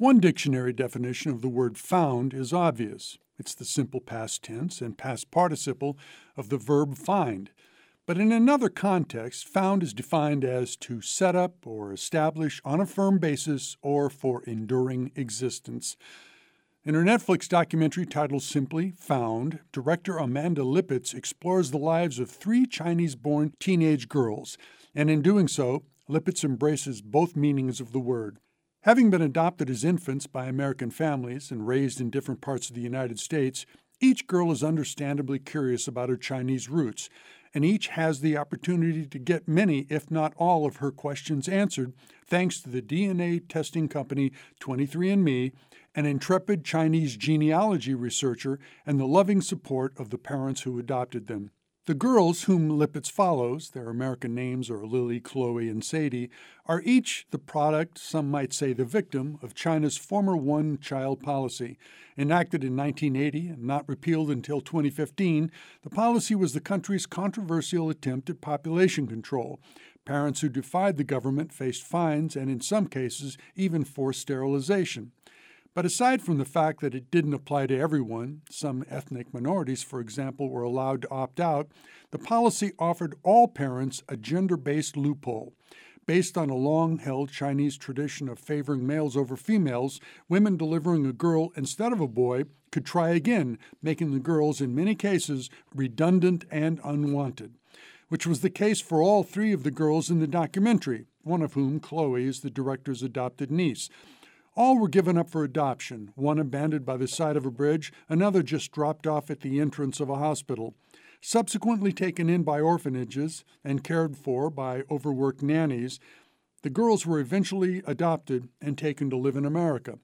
One dictionary definition of the word found is obvious. It's the simple past tense and past participle of the verb find. But in another context, found is defined as to set up or establish on a firm basis or for enduring existence. In her Netflix documentary titled simply Found, director Amanda Lipitz explores the lives of three Chinese born teenage girls, and in doing so, Lipitz embraces both meanings of the word. Having been adopted as infants by American families and raised in different parts of the United States, each girl is understandably curious about her Chinese roots, and each has the opportunity to get many, if not all, of her questions answered thanks to the DNA testing company 23andMe, an intrepid Chinese genealogy researcher, and the loving support of the parents who adopted them. The girls whom Lipitz follows, their American names are Lily, Chloe, and Sadie, are each the product, some might say the victim, of China's former one child policy. Enacted in 1980 and not repealed until 2015, the policy was the country's controversial attempt at population control. Parents who defied the government faced fines and, in some cases, even forced sterilization. But aside from the fact that it didn't apply to everyone, some ethnic minorities, for example, were allowed to opt out, the policy offered all parents a gender based loophole. Based on a long held Chinese tradition of favoring males over females, women delivering a girl instead of a boy could try again, making the girls, in many cases, redundant and unwanted. Which was the case for all three of the girls in the documentary, one of whom, Chloe, is the director's adopted niece. All were given up for adoption, one abandoned by the side of a bridge, another just dropped off at the entrance of a hospital. Subsequently taken in by orphanages and cared for by overworked nannies, the girls were eventually adopted and taken to live in America.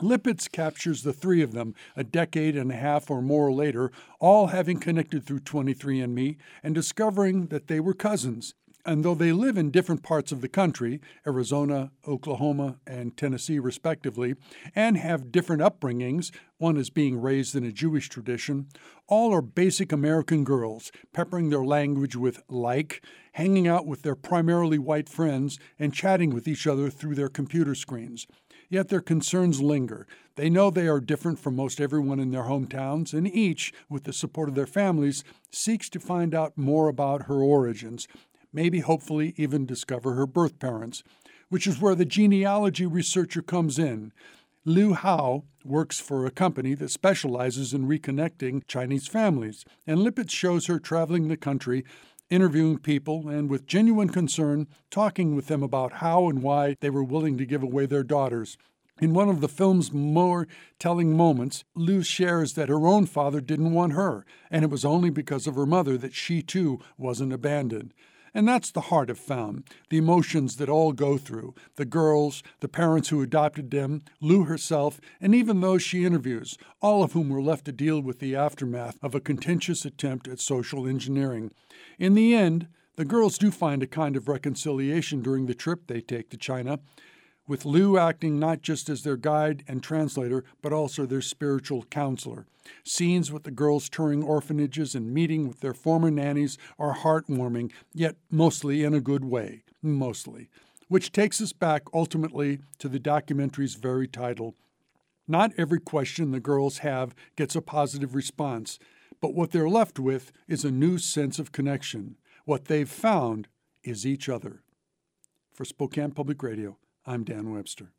Lipitz captures the three of them a decade and a half or more later, all having connected through 23andMe and discovering that they were cousins. And though they live in different parts of the country, Arizona, Oklahoma, and Tennessee respectively, and have different upbringings, one is being raised in a Jewish tradition, all are basic American girls, peppering their language with like, hanging out with their primarily white friends, and chatting with each other through their computer screens. Yet their concerns linger. They know they are different from most everyone in their hometowns, and each, with the support of their families, seeks to find out more about her origins, maybe hopefully even discover her birth parents, which is where the genealogy researcher comes in. Liu Hao works for a company that specializes in reconnecting Chinese families, and Lipitz shows her traveling the country, interviewing people, and with genuine concern, talking with them about how and why they were willing to give away their daughters. In one of the film's more telling moments, Liu shares that her own father didn't want her, and it was only because of her mother that she too wasn't abandoned. And that's the heart of Found, the emotions that all go through the girls, the parents who adopted them, Liu herself, and even those she interviews, all of whom were left to deal with the aftermath of a contentious attempt at social engineering. In the end, the girls do find a kind of reconciliation during the trip they take to China with Liu acting not just as their guide and translator, but also their spiritual counselor. Scenes with the girls touring orphanages and meeting with their former nannies are heartwarming, yet mostly in a good way. Mostly. Which takes us back ultimately to the documentary's very title. Not every question the girls have gets a positive response, but what they're left with is a new sense of connection. What they've found is each other. For Spokane Public Radio, I'm Dan Webster.